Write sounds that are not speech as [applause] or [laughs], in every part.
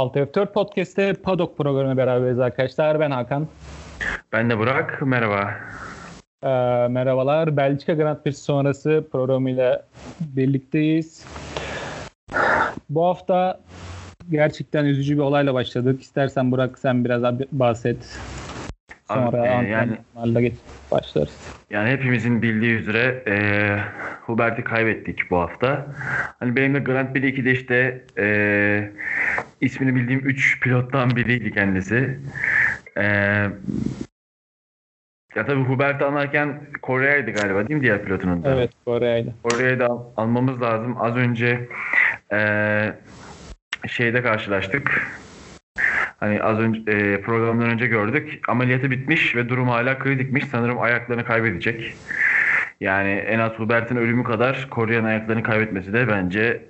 6 F4 Podcast'te Paddock programı beraberiz arkadaşlar. Ben Hakan. Ben de Burak. Merhaba. Ee, merhabalar. Belçika Grand Prix sonrası programıyla birlikteyiz. Bu hafta gerçekten üzücü bir olayla başladık. İstersen Burak sen biraz bahset. Sonra Abi, e, yani, geç başlarız. Yani hepimizin bildiği üzere e, Hubert'i kaybettik bu hafta. Hani benim de Grand Prix 2'de işte e, ismini bildiğim 3 pilottan biriydi kendisi. E, ya tabii Hubert'i anlarken Kore'ydi galiba değil mi diğer pilotunun da? Evet Kore'ydi. Kore'yi de al- almamız lazım. Az önce e, şeyde karşılaştık. Hani az önce e, programdan önce gördük. Ameliyatı bitmiş ve durum hala kritikmiş. Sanırım ayaklarını kaybedecek. Yani en az Hubert'in ölümü kadar Koreyan ayaklarını kaybetmesi de bence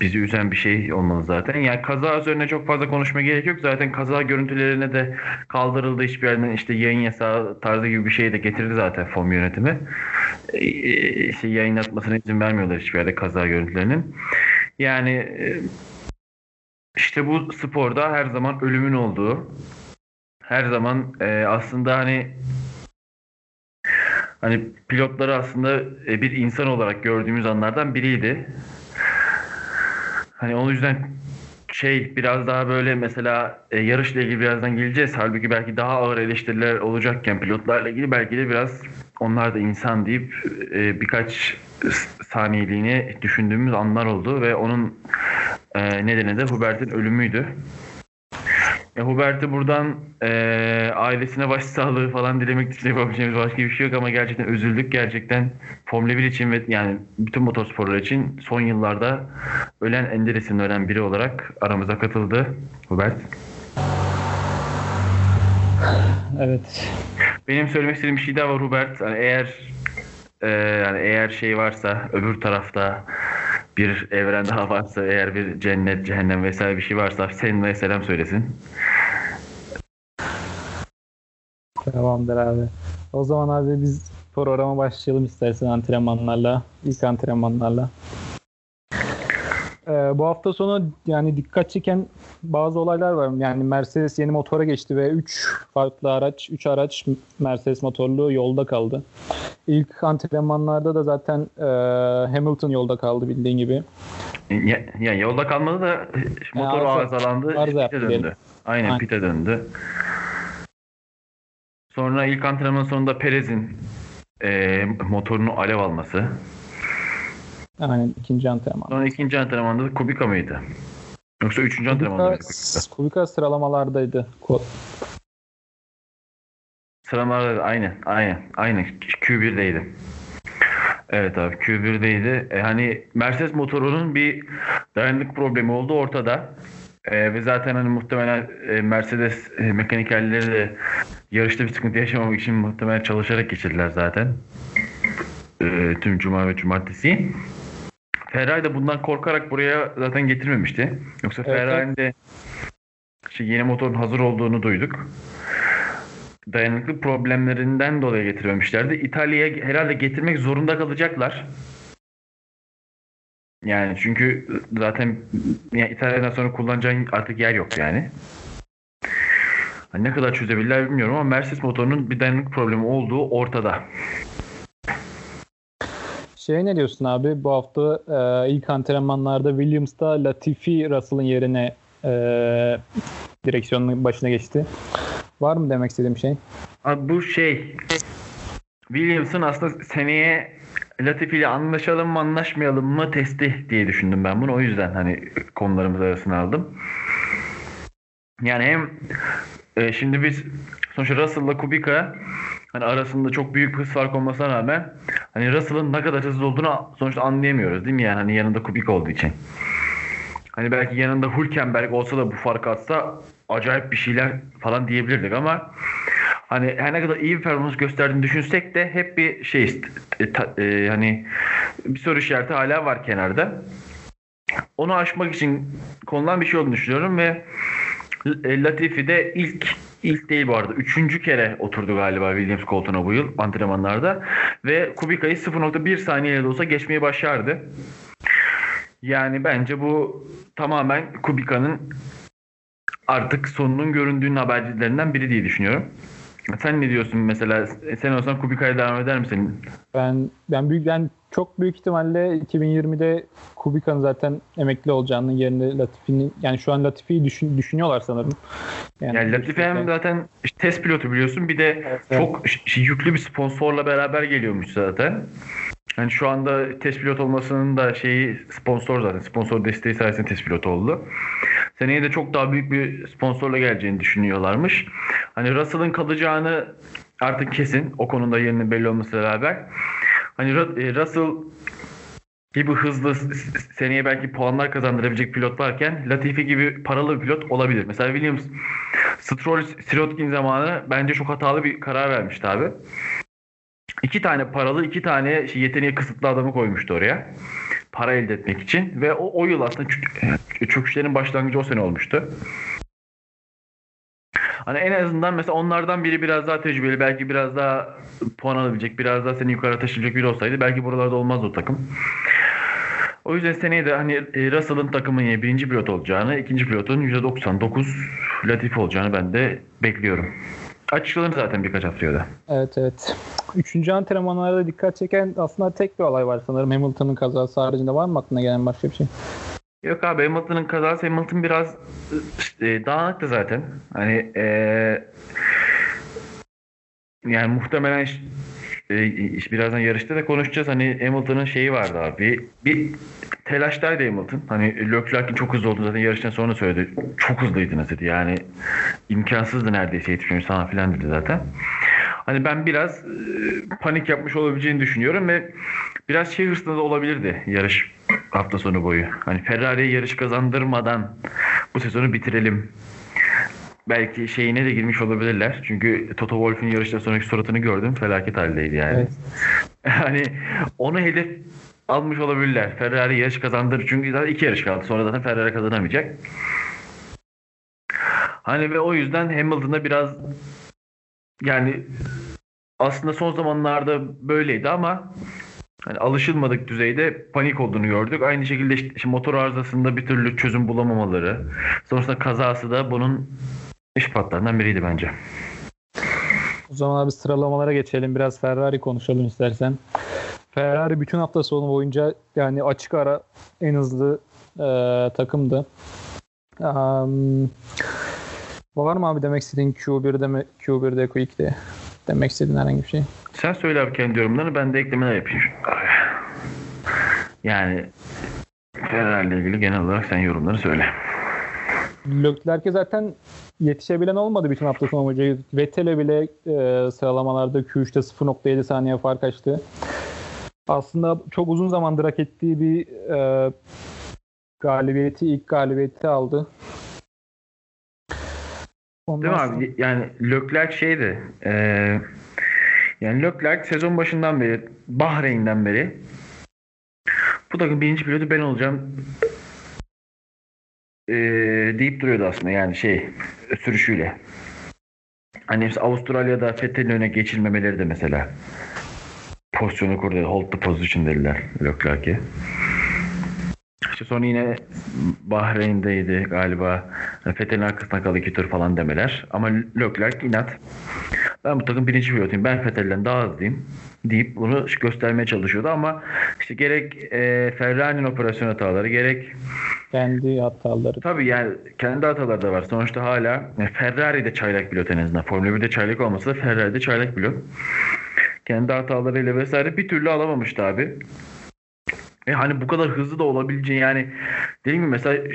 bizi üzen bir şey olmalı zaten. Yani kaza üzerine çok fazla konuşma gerek yok. Zaten kaza görüntülerine de kaldırıldı hiçbir yerden işte yayın yasağı tarzı gibi bir şey de getirdi zaten FOM yönetimi. Ee, işte yayınlatmasına izin vermiyorlar hiçbir yerde kaza görüntülerinin. Yani e, işte bu sporda her zaman ölümün olduğu, her zaman e, aslında hani hani pilotları aslında e, bir insan olarak gördüğümüz anlardan biriydi. Hani o yüzden şey biraz daha böyle mesela e, yarışla ilgili birazdan geleceğiz. Halbuki belki daha ağır eleştiriler olacakken pilotlarla ilgili belki de biraz onlar da insan deyip e, birkaç saniyeliğine düşündüğümüz anlar oldu ve onun e, nedeni de Hubert'in ölümüydü. E, Hubert'i buradan e, ailesine başsağlığı falan dilemek için yapabileceğimiz başka bir şey yok ama gerçekten üzüldük. Gerçekten Formula 1 için ve yani bütün motorsporlar için son yıllarda ölen ender isimlerden biri olarak aramıza katıldı Hubert. Evet. Benim söylemek istediğim bir şey daha var Hubert. Yani eğer e, yani eğer şey varsa öbür tarafta bir evren daha varsa eğer bir cennet, cehennem vesaire bir şey varsa senin ve selam söylesin. Tamamdır abi. O zaman abi biz programa başlayalım istersen antrenmanlarla. ilk antrenmanlarla. Ee, bu hafta sonu yani dikkat çeken bazı olaylar var. Yani Mercedes yeni motora geçti ve 3 farklı araç, 3 araç Mercedes motorlu yolda kaldı. İlk antrenmanlarda da zaten e, Hamilton yolda kaldı bildiğin gibi. Ya, ya yolda kalmadı da motor yani arızalandı. Arıza pite döndü. Diyelim. Aynen, Aynen pite döndü. Sonra ilk antrenman sonunda Perez'in e, motorunu alev alması. Aynen ikinci antrenman. Sonra ikinci antrenmanda da Kubica mıydı? Yoksa üçüncü Kubica, antrenmanda mıydı? Kubica sıralamalardaydı. Sıralamalarda aynen aynen aynen Q1'deydi. Evet abi Q1'deydi. E, hani Mercedes motorunun bir dayanıklık problemi oldu ortada. E, ve zaten hani muhtemelen e, Mercedes e, mekanikerleri de yarışta bir sıkıntı yaşamamak için muhtemelen çalışarak geçirdiler zaten. E, tüm cuma ve cumartesi. Ferrari de bundan korkarak buraya zaten getirmemişti. Yoksa evet, Ferrari'nin de işte yeni motorun hazır olduğunu duyduk. Dayanıklı problemlerinden dolayı getirmemişlerdi. İtalya'ya herhalde getirmek zorunda kalacaklar. Yani çünkü zaten yani İtalya'dan sonra kullanacağın artık yer yok yani. Hani ne kadar çözebilirler bilmiyorum ama Mercedes motorunun bir dayanıklık problemi olduğu ortada. Şey ne diyorsun abi? Bu hafta e, ilk antrenmanlarda Williams'ta Latifi Russell'ın yerine e, direksiyonun başına geçti. Var mı demek istediğim şey? Abi bu şey Williams'ın aslında seneye Latifi ile anlaşalım mı anlaşmayalım mı testi diye düşündüm ben bunu. O yüzden hani konularımız arasına aldım. Yani hem e, şimdi biz sonuçta Russell'la Kubica hani arasında çok büyük hız fark olmasına rağmen hani Russell'ın ne kadar hızlı olduğunu sonuçta anlayamıyoruz değil mi yani hani yanında Kubica olduğu için. Hani belki yanında Hülkenberg olsa da bu fark atsa acayip bir şeyler falan diyebilirdik ama hani her ne kadar iyi bir performans gösterdiğini düşünsek de hep bir şey e, ta, e, hani bir soru işareti hala var kenarda. Onu aşmak için konulan bir şey olduğunu düşünüyorum ve Latifi de ilk ilk değil bu arada. Üçüncü kere oturdu galiba Williams koltuğuna bu yıl antrenmanlarda. Ve Kubica'yı 0.1 saniyeyle de olsa geçmeyi başardı. Yani bence bu tamamen Kubica'nın artık sonunun göründüğünün habercilerinden biri diye düşünüyorum. Sen ne diyorsun mesela? Sen olsan Kubica'ya devam eder misin? Ben ben büyük ben çok büyük ihtimalle 2020'de Kubica'nın zaten emekli olacağını yerine Latifi'nin yani şu an Latifi'yi düşün, düşünüyorlar sanırım. Yani, yani Latifi hem zaten işte test pilotu biliyorsun bir de evet, çok evet. yüklü bir sponsorla beraber geliyormuş zaten. Yani şu anda test pilot olmasının da şeyi sponsor zaten. Sponsor desteği sayesinde test pilot oldu. Seneye de çok daha büyük bir sponsorla geleceğini düşünüyorlarmış. Hani Russell'ın kalacağını artık kesin. O konuda yerinin belli olması beraber. Hani e, Russell gibi hızlı seneye belki puanlar kazandırabilecek pilot varken Latifi gibi paralı bir pilot olabilir. Mesela Williams Stroll Sirotkin zamanı bence çok hatalı bir karar vermişti abi. İki tane paralı, iki tane şey, yeteneği kısıtlı adamı koymuştu oraya. Para elde etmek için. Ve o, o yıl aslında çöküşlerin başlangıcı o sene olmuştu. Hani en azından mesela onlardan biri biraz daha tecrübeli, belki biraz daha puan alabilecek, biraz daha seni yukarı taşıyacak biri olsaydı belki buralarda olmaz o takım. O yüzden seneye de hani e, Russell'ın takımın birinci pilot olacağını, ikinci pilotun %99 Latifi olacağını ben de bekliyorum. Açıklanır zaten birkaç haftaya Evet evet. Üçüncü antrenmanlarda dikkat çeken aslında tek bir olay var sanırım. Hamilton'ın kazası haricinde var mı aklına gelen başka bir şey? Yok abi Hamilton'ın kazası Hamilton biraz e, dağınıktı zaten. Hani e, yani muhtemelen e, birazdan yarışta da konuşacağız. Hani Hamilton'ın şeyi vardı abi. Bir telaştaydı Hamilton. Hani Leclerc'in çok hızlı olduğunu zaten yarıştan sonra söyledi. Çok hızlıydı dedi. Yani imkansızdı neredeyse yetişmemiş sana filan dedi zaten. Hani ben biraz e, panik yapmış olabileceğini düşünüyorum ve biraz şey hırsında da olabilirdi yarış hafta sonu boyu. Hani Ferrari'ye yarış kazandırmadan bu sezonu bitirelim belki şeyine de girmiş olabilirler. Çünkü Toto Wolff'un yarıştan sonraki suratını gördüm. Felaket haldeydi yani. Evet. [laughs] hani onu hedef almış olabilirler. Ferrari yarış kazandır. Çünkü zaten iki yarış kaldı. Sonra zaten Ferrari kazanamayacak. Hani ve o yüzden Hamilton'da biraz yani aslında son zamanlarda böyleydi ama hani alışılmadık düzeyde panik olduğunu gördük. Aynı şekilde işte, motor arızasında bir türlü çözüm bulamamaları. Sonrasında kazası da bunun ispatlarından biriydi bence. O zaman abi sıralamalara geçelim. Biraz Ferrari konuşalım istersen. Ferrari bütün hafta sonu boyunca yani açık ara en hızlı e, takımdı. Um, var mı abi demek istediğin Q1'de mi Q1'de Q2'de demek istediğin herhangi bir şey? Sen söyle abi kendi yorumlarını ben de eklemeler yapayım. Yani Ferrari ile ilgili genel olarak sen yorumları söyle. Leclerc'e zaten yetişebilen olmadı bütün hafta sonu boyunca. Vettel'e bile e, sıralamalarda Q3'te 0.7 saniye fark açtı. Aslında çok uzun zamandır hak ettiği bir e, galibiyeti, ilk galibiyeti aldı. Ondan Değil mi sonra... abi? Yani Leclerc şeydi. E, yani Leclerc sezon başından beri, Bahreyn'den beri bu takım birinci pilotu ben olacağım e, deyip duruyordu aslında yani şey sürüşüyle. Hani Avustralya'da Fethel'in öne geçilmemeleri de mesela pozisyonu kurdu. Hold the position dediler Leclerc'e. İşte sonra yine Bahreyn'deydi galiba. Fethel'in arkasına kalı iki tur falan demeler. Ama Leclerc inat. Ben bu takım birinci pilotuyum. Ben Fethel'den daha hızlıyım deyip bunu göstermeye çalışıyordu ama işte gerek e, Ferrari'nin operasyon hataları gerek kendi hataları. Tabii yani kendi hataları da var. Sonuçta hala Ferrari de çaylak pilot en azından. Formula 1'de çaylak olmasa da Ferrari'de çaylak pilot. Kendi hatalarıyla vesaire bir türlü alamamıştı abi. E hani bu kadar hızlı da olabileceği yani dediğim gibi mesela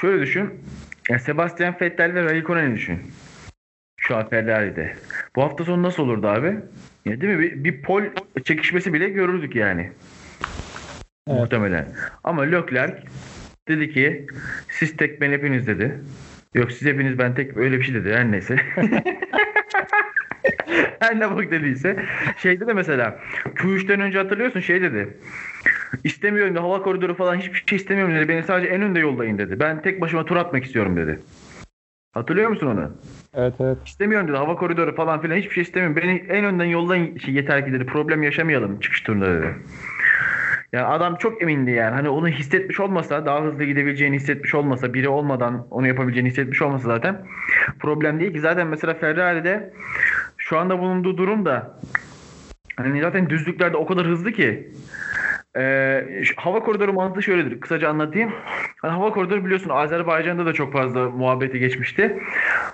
şöyle düşün. Yani Sebastian Vettel ve Raikkonen'i düşün. Ferrari'de. Bu hafta sonu nasıl olurdu abi? Ya değil mi? Bir, bir pol çekişmesi bile görürdük yani. Evet. Muhtemelen. Ama Leclerc dedi ki siz tek ben hepiniz dedi. Yok siz hepiniz ben tek öyle bir şey dedi. Her neyse. [laughs] Her ne bak dediyse. Şeyde de mesela Q3'ten önce hatırlıyorsun şey dedi. İstemiyorum da hava koridoru falan hiçbir şey istemiyorum dedi. Beni sadece en önde yollayın dedi. Ben tek başıma tur atmak istiyorum dedi. Hatırlıyor musun onu? Evet evet. İstemiyorum dedi. Hava koridoru falan filan hiçbir şey istemiyorum. Beni en önden yollayın şey, yeter ki dedi. Problem yaşamayalım çıkış turunda dedi. Yani adam çok emindi yani. Hani onu hissetmiş olmasa, daha hızlı gidebileceğini hissetmiş olmasa, biri olmadan onu yapabileceğini hissetmiş olmasa zaten problem değil ki. Zaten mesela Ferrari'de şu anda bulunduğu durum da hani zaten düzlüklerde o kadar hızlı ki ee, hava koridoru mantığı şöyledir. Kısaca anlatayım. Hani hava koridoru biliyorsun Azerbaycan'da da çok fazla muhabbeti geçmişti.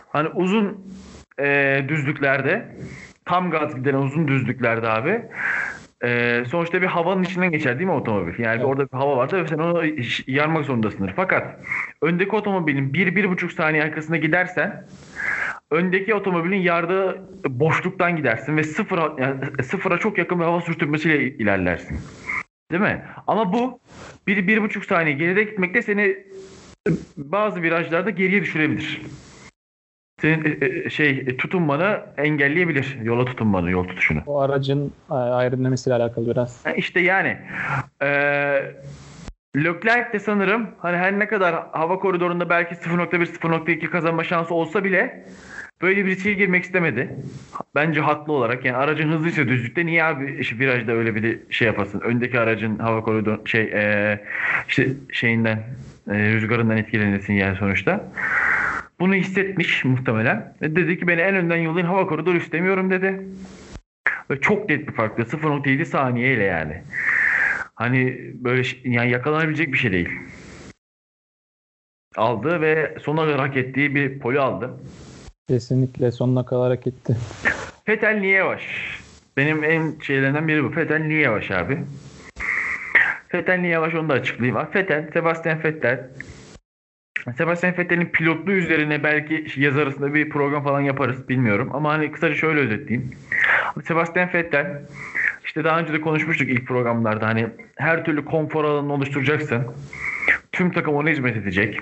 Hani uzun e, düzlüklerde tam gaz giden uzun düzlüklerde abi e, sonuçta bir havanın içinden geçer değil mi otomobil? Yani evet. orada bir hava varsa ve sen onu yarmak zorundasındır. Fakat öndeki otomobilin 1-1,5 saniye arkasında gidersen öndeki otomobilin yardığı boşluktan gidersin ve sıfıra, yani sıfıra çok yakın bir hava sürtünmesiyle ilerlersin. Değil mi? Ama bu bir, bir buçuk saniye geride gitmekte seni bazı virajlarda geriye düşürebilir. Senin e, e, şey e, tutunmanı engelleyebilir. Yola tutunmanı, yol tutuşunu. O aracın ayrılmasıyla alakalı biraz. İşte yani e, Leclerc de sanırım hani her ne kadar hava koridorunda belki 0.1 0.2 kazanma şansı olsa bile Böyle bir riske girmek istemedi. Bence haklı olarak. Yani aracın hızlıysa düzlükte niye abi işte virajda öyle bir şey yapasın? Öndeki aracın hava koridoru şey e, işte şeyinden e, rüzgarından etkilenirsin yani sonuçta. Bunu hissetmiş muhtemelen. Ve dedi ki beni en önden yollayın hava koridoru istemiyorum dedi. Ve çok net bir farklı. 0.7 saniyeyle yani. Hani böyle yani yakalanabilecek bir şey değil. Aldı ve sona kadar hak ettiği bir poli aldı. Kesinlikle sonuna kadar hak etti. Fetel niye yavaş? Benim en şeylerinden biri bu. Fetel niye yavaş abi? Fetel niye yavaş onu da açıklayayım. Fetel, Sebastian Fetel. Sebastian Vettel'in pilotluğu üzerine belki yaz arasında bir program falan yaparız bilmiyorum. Ama hani kısaca şöyle özetleyeyim. Sebastian Vettel işte daha önce de konuşmuştuk ilk programlarda hani her türlü konfor alanını oluşturacaksın. Tüm takım ona hizmet edecek.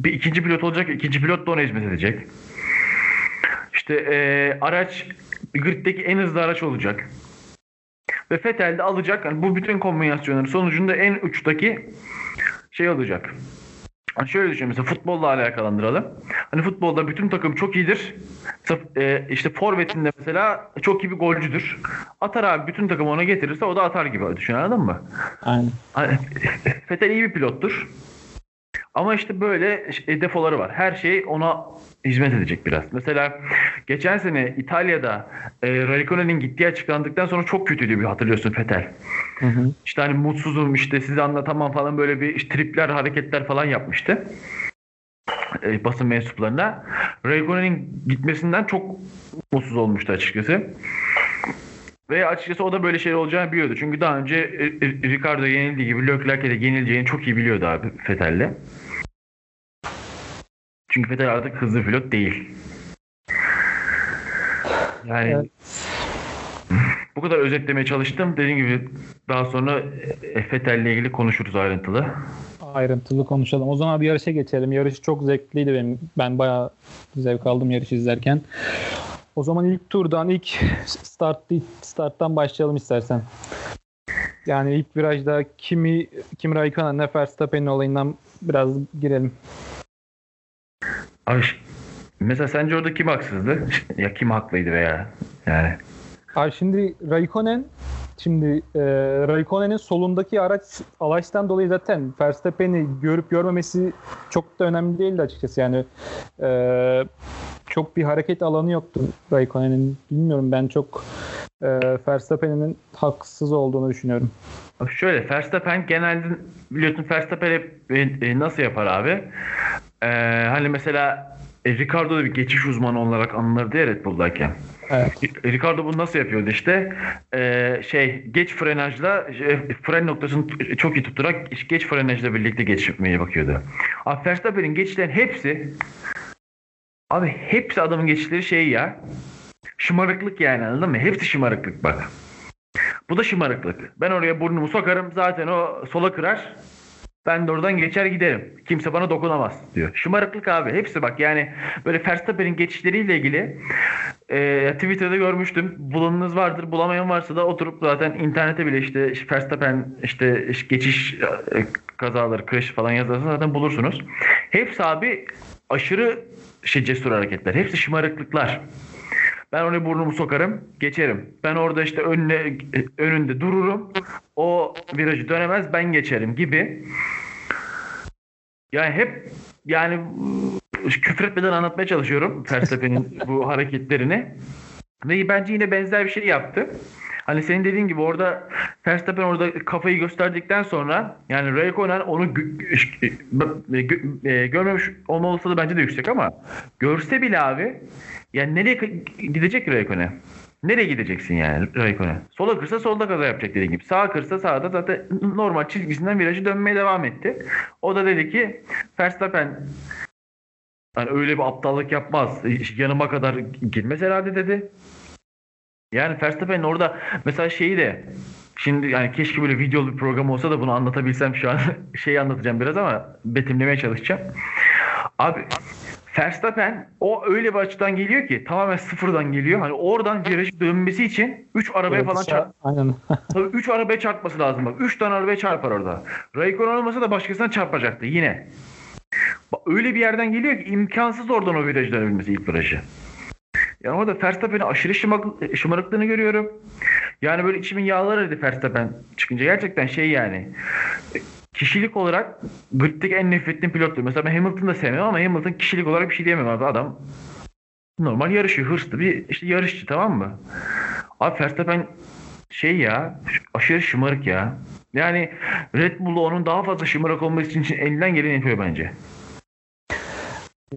Bir ikinci pilot olacak, ikinci pilot da ona hizmet edecek. İşte e, araç griddeki en hızlı araç olacak. Ve Vettel de alacak. Yani bu bütün kombinasyonların sonucunda en uçtaki şey olacak. Hani şöyle düşün mesela futbolla alakalandıralım. Hani futbolda bütün takım çok iyidir. E, işte forvetinde mesela çok iyi bir golcüdür. Atar abi bütün takım ona getirirse o da atar gibi düşün anladın mı? Aynen. Hani, Vettel iyi bir pilottur. Ama işte böyle defoları var. Her şey ona hizmet edecek biraz. Mesela geçen sene İtalya'da e, Raikkonen'in gittiği açıklandıktan sonra çok kötüydü bir hatırlıyorsun Fetel. Hı hı. İşte hani mutsuzum işte size anlatamam falan böyle bir işte, tripler hareketler falan yapmıştı. E, basın mensuplarına. Raikkonen'in gitmesinden çok mutsuz olmuştu açıkçası. Ve açıkçası o da böyle şey olacağını biliyordu. Çünkü daha önce e, Ricardo yenildiği gibi Leclerc'e de yenileceğini çok iyi biliyordu abi Fetel'le. Çünkü Vettel artık hızlı pilot değil. Yani evet. bu kadar özetlemeye çalıştım. Dediğim gibi daha sonra Vettel ile ilgili konuşuruz ayrıntılı. Ayrıntılı konuşalım. O zaman bir yarışa geçelim. Yarış çok zevkliydi benim. Ben bayağı zevk aldım yarış izlerken. O zaman ilk turdan ilk start starttan başlayalım istersen. Yani ilk virajda kimi Kimi Raikkonen ne Verstappen'in olayından biraz girelim. Abi mesela sence orada kim haksızdı? [laughs] ya kim haklıydı veya yani? Abi şimdi Raikkonen şimdi e, Raikkonen'in solundaki araç araçtan dolayı zaten Verstappen'i görüp görmemesi çok da önemli değildi açıkçası. Yani e, çok bir hareket alanı yoktu Raikkonen'in. Bilmiyorum ben çok e, Verstappen'in haksız olduğunu düşünüyorum. Şöyle Verstappen genelde biliyorsun Verstappen hep e, nasıl yapar abi? Ee, hani mesela e, Ricardo da bir geçiş uzmanı olarak anılırdı ya Red Bull'dayken. Evet. Ricardo bunu nasıl yapıyordu işte? Ee, şey geç frenajla e, fren noktasını çok iyi tutarak geç frenajla birlikte geçmeye bakıyordu. Abi Verstappen'in geçişlerin hepsi abi hepsi adamın geçişleri şey ya şımarıklık yani anladın mı? Hepsi şımarıklık bak. Bu da şımarıklık. Ben oraya burnumu sokarım zaten o sola kırar. Ben de oradan geçer giderim. Kimse bana dokunamaz diyor. Şımarıklık abi. Hepsi bak yani böyle Verstappen'in geçişleriyle ilgili e, Twitter'da görmüştüm. Bulanınız vardır. Bulamayan varsa da oturup zaten internete bile işte Verstappen işte geçiş e, kazaları, crash falan yazarsanız zaten bulursunuz. Hepsi abi aşırı şey cesur hareketler. Hepsi şımarıklıklar. Ben oraya burnumu sokarım, geçerim. Ben orada işte önüne, önünde dururum. O virajı dönemez, ben geçerim gibi. Yani hep yani küfür etmeden anlatmaya çalışıyorum Verstappen'in bu hareketlerini. Ve bence yine benzer bir şey yaptı. Hani senin dediğin gibi orada Verstappen orada kafayı gösterdikten sonra yani Raikkonen onu gö- gö- e, görmemiş olma olasılığı bence de yüksek ama görse bile abi yani nereye gidecek Raikkonen? Nereye gideceksin yani Raikkonen? Sola kırsa solda kaza yapacak dediğin gibi. Sağa kırsa sağda zaten normal çizgisinden virajı dönmeye devam etti. O da dedi ki Verstappen yani öyle bir aptallık yapmaz. Yanıma kadar girmez herhalde dedi. Yani Verstappen orada mesela şeyi de şimdi yani keşke böyle videolu bir program olsa da bunu anlatabilsem şu an [laughs] şeyi anlatacağım biraz ama betimlemeye çalışacağım. Abi Verstappen o öyle bir açıdan geliyor ki tamamen sıfırdan geliyor. Hani oradan virajı dönmesi için 3 arabaya falan çarp. Aynen. [laughs] Tabii 3 arabaya çarpması lazım bak. 3 tane arabaya çarpar orada. Raikkonen olmasa da başkasına çarpacaktı yine. Bak, öyle bir yerden geliyor ki imkansız oradan o virajı dönebilmesi ilk virajı. Yani orada Verstappen'in aşırı şımarık, şımarıklığını görüyorum. Yani böyle içimin yağları eridi Verstappen çıkınca. Gerçekten şey yani kişilik olarak griddeki en nefret ettiğim pilottur. Mesela ben Hamilton'ı da sevmem ama Hamilton kişilik olarak bir şey diyemem abi. Adam normal yarışıyor. Hırslı bir işte yarışçı tamam mı? Abi Verstappen şey ya aşırı şımarık ya. Yani Red Bull'da onun daha fazla şımarık olması için elinden geleni yapıyor bence.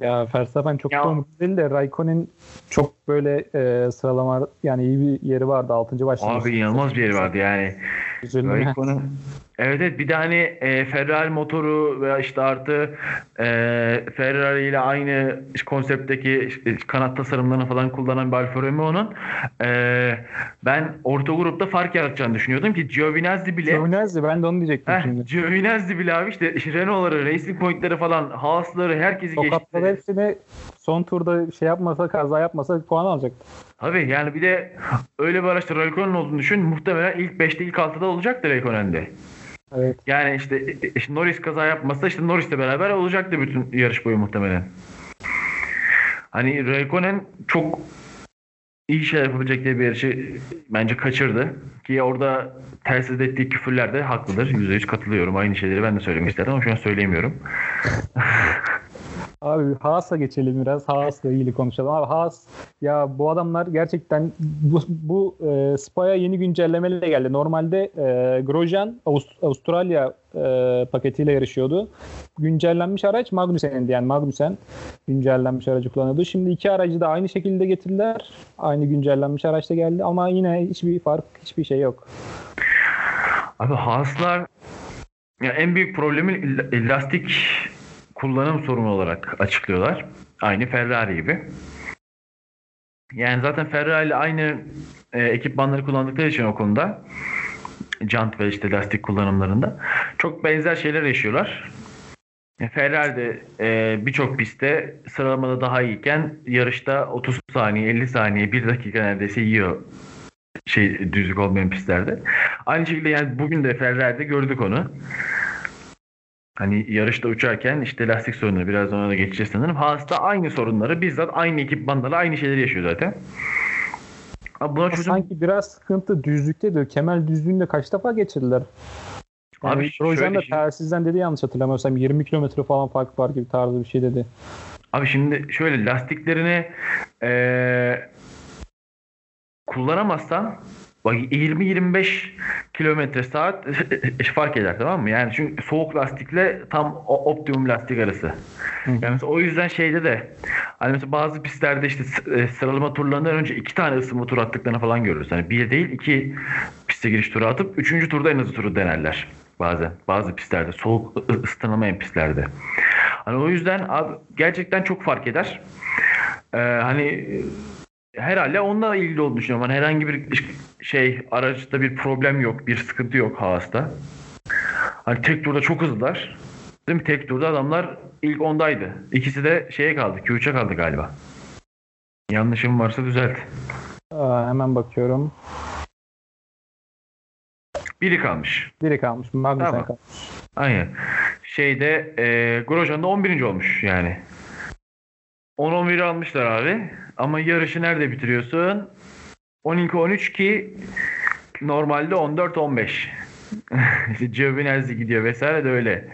Ya Verstappen çok Ya- da umut değil de Raikkonen çok böyle e, sıralama yani iyi bir yeri vardı 6. başlamış. Abi inanılmaz bir yeri vardı yani. Üzüldüm. Raikkonen. Evet evet bir de hani e, Ferrari motoru veya işte artı e, Ferrari ile aynı konseptteki işte kanat tasarımlarını falan kullanan bir Alfa Romeo'nun e, ben orta grupta fark yaratacağını düşünüyordum ki Giovinazzi bile Giovinazzi ben de onu diyecektim Heh, şimdi. Giovinazzi bile abi işte Renault'ları, Racing Point'leri falan, Haas'ları herkesi geçti. hepsini son turda şey yapmasa kaza yapmasa puan alacaktı. Tabii yani bir de öyle bir araçta Raikkonen olduğunu düşün. Muhtemelen ilk 5'te ilk 6'da olacaktı Raikkonen'de. Evet. Yani işte, işte Norris kaza yapmasa işte Norris'le beraber olacaktı bütün yarış boyu muhtemelen. Hani Raikkonen çok iyi şeyler yapabilecek diye bir yarışı bence kaçırdı. Ki orada telsiz ettiği küfürler de haklıdır. %100 katılıyorum. Aynı şeyleri ben de söylemek isterdim ama şu an söyleyemiyorum. Abi Haas'a geçelim biraz. Haas'la ilgili konuşalım. Abi Haas ya bu adamlar gerçekten bu, bu e, Spa'ya yeni güncellemeyle geldi. Normalde e, Grosjean Avust- Avustralya e, paketiyle yarışıyordu. Güncellenmiş araç Magnussen'indi. Yani Magnussen güncellenmiş aracı kullanıyordu. Şimdi iki aracı da aynı şekilde getirdiler. Aynı güncellenmiş araçta geldi ama yine hiçbir fark, hiçbir şey yok. Abi Haas'lar ya en büyük problemi la- lastik kullanım sorunu olarak açıklıyorlar. Aynı Ferrari gibi. Yani zaten Ferrari ile aynı e, ekipmanları kullandıkları için o konuda jant ve işte lastik kullanımlarında çok benzer şeyler yaşıyorlar. E, Ferrari de e, birçok pistte sıralamada daha iyiyken yarışta 30 saniye, 50 saniye, 1 dakika neredeyse yiyor şey düzlük olmayan pistlerde. Aynı şekilde yani bugün de Ferrari'de gördük onu. Hani yarışta uçarken işte lastik sorunları biraz ona da geçeceğiz sanırım. Haas'ta aynı sorunları bizzat aynı ekipmanlarla aynı şeyleri yaşıyor zaten. Ama buna çözüm Sanki biraz sıkıntı düzlükte diyor. Kemal düzlüğünde kaç defa geçirdiler? Yani Abi Abi şöyle da şey- telsizden dedi yanlış hatırlamıyorsam 20 kilometre falan fark var gibi tarzı bir şey dedi. Abi şimdi şöyle lastiklerini eee kullanamazsan bak 20-25 kilometre saat [laughs] fark eder tamam mı? Yani çünkü soğuk lastikle tam optimum lastik arası. Yani o yüzden şeyde de hani mesela bazı pistlerde işte e, sıralama turlarından önce iki tane ısınma tur attıklarını falan görürüz. Hani bir değil iki piste giriş turu atıp üçüncü turda en hızlı turu denerler bazen. Bazı pistlerde soğuk ısıtılamayan pistlerde. Hani o yüzden abi gerçekten çok fark eder. Ee, hani herhalde onunla ilgili olduğunu düşünüyorum. Hani herhangi bir şey araçta bir problem yok, bir sıkıntı yok Haas'ta. Hani tek turda çok hızlılar. Değil mi? Tek turda adamlar ilk ondaydı. İkisi de şeye kaldı, Q3'e kaldı galiba. Yanlışım varsa düzelt. Aa, hemen bakıyorum. Biri kalmış. Biri kalmış. Magnussen Tamam. kalmış. Aynen. Şeyde e, Grosjean da 11. olmuş yani. 10-11 almışlar abi. Ama yarışı nerede bitiriyorsun? 12-13 ki normalde 14-15. işte Giovinazzi gidiyor vesaire de öyle.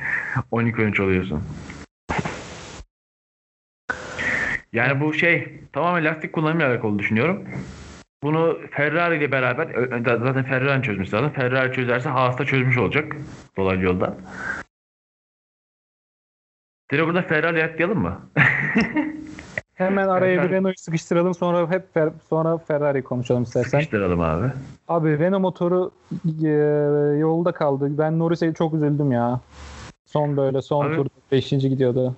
12-13 oluyorsun. Yani bu şey tamamen lastik kullanımıyla alakalı düşünüyorum. Bunu Ferrari ile beraber zaten Ferrari'nin çözmesi lazım. Ferrari çözerse Haas da çözmüş olacak dolaylı yoldan. Direkt burada Ferrari'ye atlayalım mı? [laughs] Hemen araya bir Renault'u sıkıştıralım sonra hep Fer- sonra Ferrari konuşalım istersen. Sıkıştıralım abi. Abi Renault motoru e, yolda kaldı. Ben Norris'e çok üzüldüm ya. Son böyle son Abi- tur 5. gidiyordu.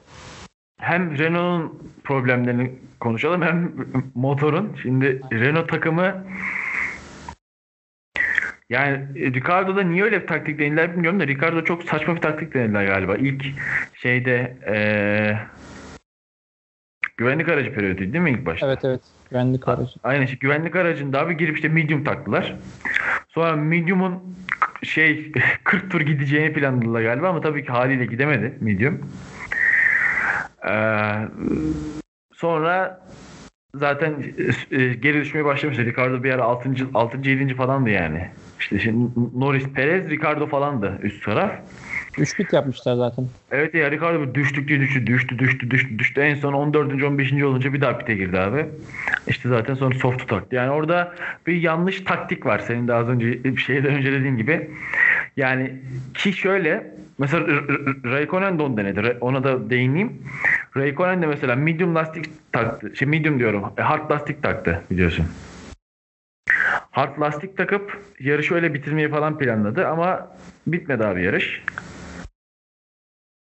Hem Renault'un problemlerini konuşalım hem motorun. Şimdi Renault takımı yani Ricardo'da niye öyle bir taktik denediler bilmiyorum da Ricardo çok saçma bir taktik denediler galiba. İlk şeyde eee güvenlik aracı periyodu değil mi ilk başta? Evet evet. Güvenlik aracı. Aynen işte güvenlik aracında abi girip işte medium taktılar. Sonra medium'un şey [laughs] 40 tur gideceğini planladılar galiba ama tabii ki haliyle gidemedi medium. Ee, sonra zaten e, geri düşmeye başlamıştı. Ricardo bir ara 6. 6. 7. falandı yani. İşte şimdi Norris, Perez, Ricardo falandı üst taraf. 3 bit yapmışlar zaten. Evet ya Ricardo bir düştükçe düştü, düştü, düştü, düştü, düştü. En son 14. 15. olunca bir daha pite girdi abi. İşte zaten sonra soft'u taktı. Yani orada bir yanlış taktik var. Senin de az önce bir şeyden önce dediğin gibi. Yani ki şöyle mesela Raikkonen de onu denedi. Ona da değineyim. Raikkonen de mesela medium lastik taktı. Şey medium diyorum. e, Hard lastik taktı biliyorsun. Hard lastik takıp yarışı öyle bitirmeyi falan planladı ama bitmedi abi yarış.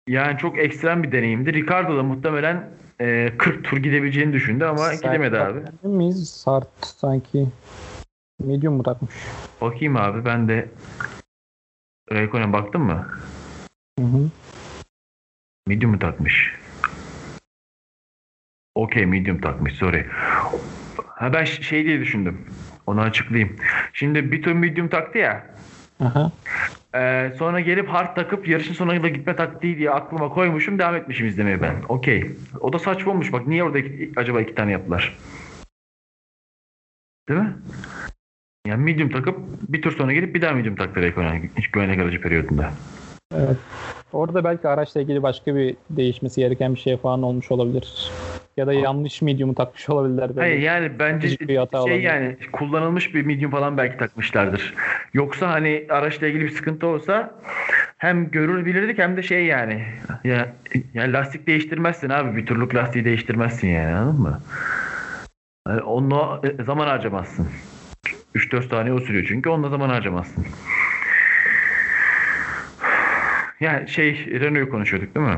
Yani çok ekstrem bir deneyimdi. Ricardo da muhtemelen e, 40 tur gidebileceğini düşündü ama Sert gidemedi abi. miyiz? Sart sanki. Medium mu takmış? Bakayım abi ben de Raikkonen baktın mı? Hı hı. Medium mu takmış? Okey medium takmış sorry. Ha ben şey diye düşündüm. Onu açıklayayım. Şimdi bir tur medium taktı ya. Aha. Ee, sonra gelip hard takıp yarışın sonuna da gitme taktiği diye aklıma koymuşum devam etmişim izlemeye ben. Okey. O da saçma olmuş bak niye orada iki- acaba iki tane yaptılar? Değil mi? Yani medium takıp bir tur sonra gelip bir daha medium taktı Raikkonen hiç güvenlik aracı periyodunda. Evet. Orada belki araçla ilgili başka bir değişmesi gereken bir şey falan olmuş olabilir. Ya da yanlış medium'u takmış olabilirler. Böyle. Hayır yani bence bir hata şey olabilir. yani kullanılmış bir medium falan belki takmışlardır. Yoksa hani araçla ilgili bir sıkıntı olsa hem görülebilirdik hem de şey yani ya, ya lastik değiştirmezsin abi bir turluk lastiği değiştirmezsin yani anladın mı? Yani onunla e, zaman harcamazsın. 3-4 saniye o sürüyor çünkü onunla zaman harcamazsın. Yani şey Renault'u konuşuyorduk değil mi?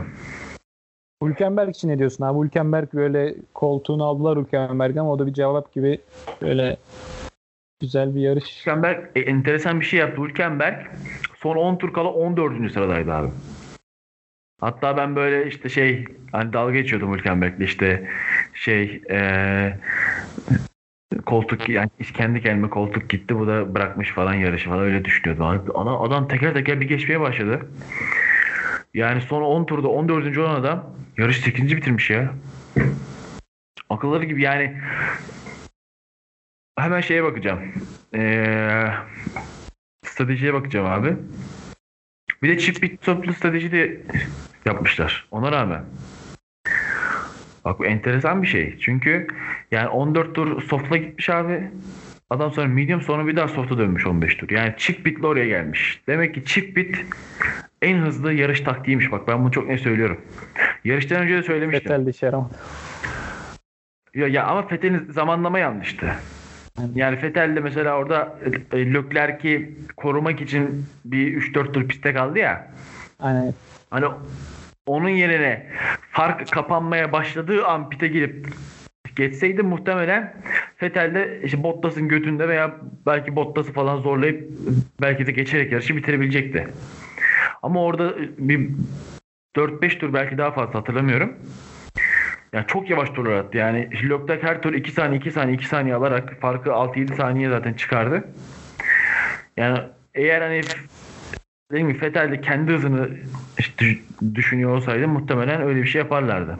Hülkenberg için ne diyorsun abi? Hülkenberg böyle koltuğunu aldılar Hülkenberg'den ama o da bir cevap gibi böyle güzel bir yarış. Hülkenberg e, enteresan bir şey yaptı. Hülkenberg son 10 tur kala 14. sıradaydı abi. Hatta ben böyle işte şey hani dalga geçiyordum Hülkenberg'le işte şey eee koltuk yani kendi kendime koltuk gitti bu da bırakmış falan yarışı falan öyle düşünüyordum. Adam, adam teker teker bir geçmeye başladı. Yani son 10 turda 14. olan adam yarış 8. bitirmiş ya. Akılları gibi yani hemen şeye bakacağım. Ee, stratejiye bakacağım abi. Bir de çift bit toplu strateji de yapmışlar. Ona rağmen. Bak bu enteresan bir şey. Çünkü yani 14 tur soft'la gitmiş abi. Adam sonra medium sonra bir daha soft'a dönmüş 15 tur. Yani çift bitle oraya gelmiş. Demek ki çift bit en hızlı yarış taktiğiymiş. Bak ben bunu çok ne söylüyorum. Yarıştan önce de söylemiştim. İşe yaramadı. Ya, ya ama Fethel'in zamanlama yanlıştı. Yani Fettel de mesela orada e, Leclerc'i korumak için bir 3-4 tur piste kaldı ya. Aynen. Hani onun yerine fark kapanmaya başladığı an pite girip geçseydi muhtemelen Fettel de işte Bottas'ın götünde veya belki Bottas'ı falan zorlayıp belki de geçerek yarışı bitirebilecekti. Ama orada bir 4-5 tur belki daha fazla hatırlamıyorum. Yani çok yavaş turlar attı. Yani Leclerc her tur 2 saniye 2 saniye 2 saniye alarak farkı 6-7 saniye zaten çıkardı. Yani eğer hani dediğim gibi Vettel de kendi hızını işte düşünüyor olsaydı muhtemelen öyle bir şey yaparlardı.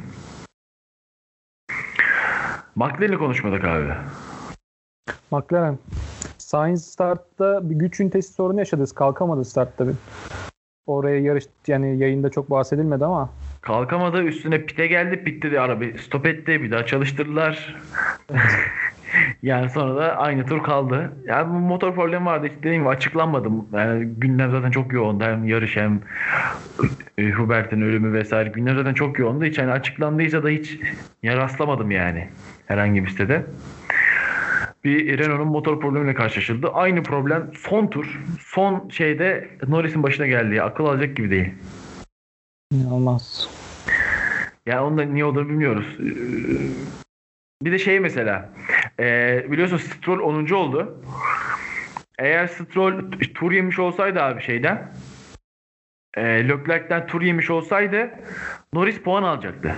McLaren'i konuşmadık abi. McLaren. Sainz startta bir güç ünitesi sorunu yaşadı. Kalkamadı startta bir. Oraya yarış yani yayında çok bahsedilmedi ama Kalkamadı üstüne pite geldi. Pitte de araba stop etti. Bir daha çalıştırdılar. [laughs] yani sonra da aynı tur kaldı. Yani bu motor problemi vardı. İşte dediğim gibi açıklanmadı. Yani gündem zaten çok yoğundu. Hem yarış hem e, Hubert'in ölümü vesaire. Gündem zaten çok yoğundu. Hiç hani açıklandıysa da hiç ya rastlamadım yani. Herhangi bir sitede. Bir Renault'un motor problemiyle karşılaşıldı. Aynı problem son tur. Son şeyde Norris'in başına geldi. Akıl alacak gibi değil. İnanılmaz. Yani onda niye olduğunu bilmiyoruz. Ee, Bir de şey mesela e, biliyorsun Stroll 10. oldu. Eğer Stroll tur yemiş olsaydı abi şeyden e, Leclerc'ten tur yemiş olsaydı Norris puan alacaktı.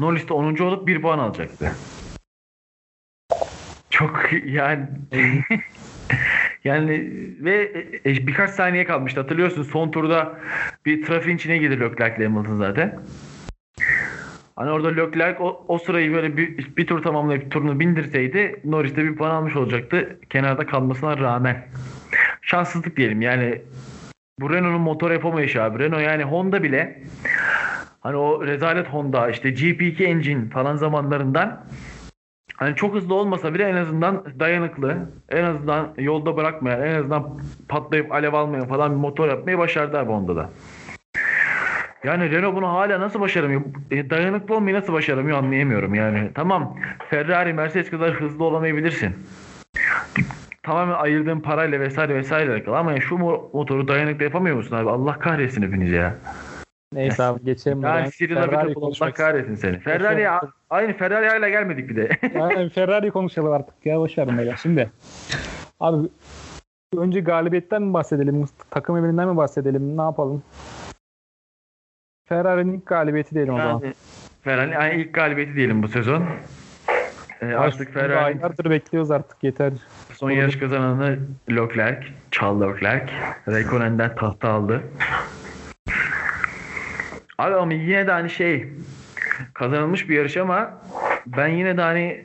Norris de 10. olup 1 puan alacaktı. Çok yani [laughs] yani ve e, birkaç saniye kalmıştı hatırlıyorsun son turda bir trafiğin içine girdi Leclerc'le Hamilton zaten. Hani orada Leclerc o, o sırayı böyle bir, bir tur tamamlayıp turunu bindirseydi Norris de bir puan almış olacaktı kenarda kalmasına rağmen. Şanssızlık diyelim yani bu Renault'un motor yapamayışı abi. Renault yani Honda bile hani o rezalet Honda işte GP2 engine falan zamanlarından hani çok hızlı olmasa bile en azından dayanıklı, en azından yolda bırakmayan, en azından patlayıp alev almayan falan bir motor yapmayı başardı abi Honda'da. Yani Renault bunu hala nasıl başaramıyor? E, dayanıklı olmayı nasıl başaramıyor anlayamıyorum yani. Tamam Ferrari, Mercedes kadar hızlı olamayabilirsin. Tamamen ayırdığın parayla vesaire vesaire alakalı ama şu mo- motoru dayanıklı yapamıyor musun abi? Allah kahretsin hepinizi ya. Neyse abi geçelim. Yani buradan. Cyril Abit'e Ferrari Allah konuşmak kahretsin seni. Ferrari aynı Ferrari hala gelmedik bir de. [laughs] Yani Ferrari konuşalım artık ya boş verin beyler. Şimdi abi önce galibiyetten mi bahsedelim? Takım evininden mi bahsedelim? Ne yapalım? Ferrari'nin ilk galibiyeti diyelim o zaman. Yani Ferrari yani ilk galibiyeti diyelim bu sezon. Ee, artık Ferrari Aylardır bekliyoruz artık yeter. son yarış kazananı Leclerc, Charles Leclerc. Raikkonen'den tahta aldı. Abi ama yine de hani şey kazanılmış bir yarış ama ben yine de hani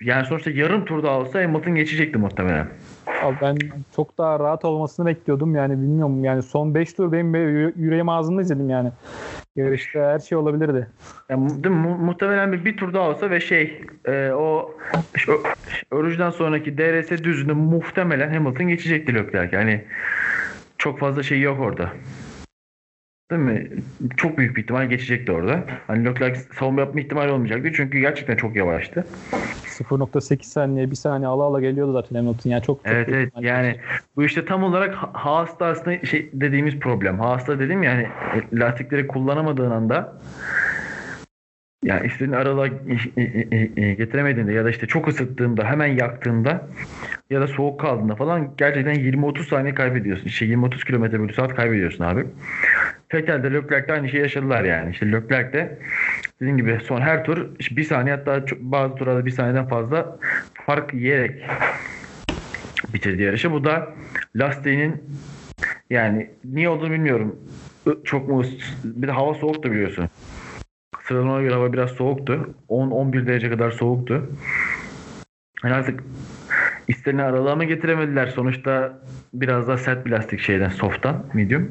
yani sonuçta yarım turda olsa Hamilton geçecekti muhtemelen. Abi ben çok daha rahat olmasını bekliyordum yani bilmiyorum yani son 5 tur benim yüreğim ağzımda izledim yani. Yarışta her şey olabilirdi. Yani mu- değil mi? Mu- muhtemelen bir, bir tur daha olsa ve şey e, o şu, sonraki DRS düzünü muhtemelen Hamilton geçecekti Leclerc. Yani çok fazla şey yok orada. Değil mi? Çok büyük bir ihtimal geçecekti orada. Hani Leclerc savunma yapma ihtimali olmayacaktı. Çünkü gerçekten çok yavaştı. 0.8 saniye bir saniye ala ala geliyordu zaten Hamilton yani çok, çok Evet evet yani bu işte tam olarak Ha- Haas'ta aslında şey dediğimiz problem. Haas'ta dedim yani e, lastikleri kullanamadığın anda yani istediğin aralığa getiremediğinde ya da işte çok ısıttığında hemen yaktığında ya da soğuk kaldığında falan gerçekten 20-30 saniye kaybediyorsun. İşte 20-30 kilometre bölü saat kaybediyorsun abi. Vettel'de Leclerc'de aynı şeyi yaşadılar yani. İşte Leclerc'de dediğim gibi son her tur işte bir saniye hatta çok- bazı turlarda bir saniyeden fazla fark yiyerek bitirdi yarışı. Bu da lastiğinin yani niye olduğunu bilmiyorum. Çok mu bir de hava soğuktu biliyorsun. Sıralamaya göre hava biraz soğuktu. 10-11 derece kadar soğuktu. Yani artık istenilen aralığa mı getiremediler? Sonuçta biraz daha sert bir lastik şeyden soft'tan medium.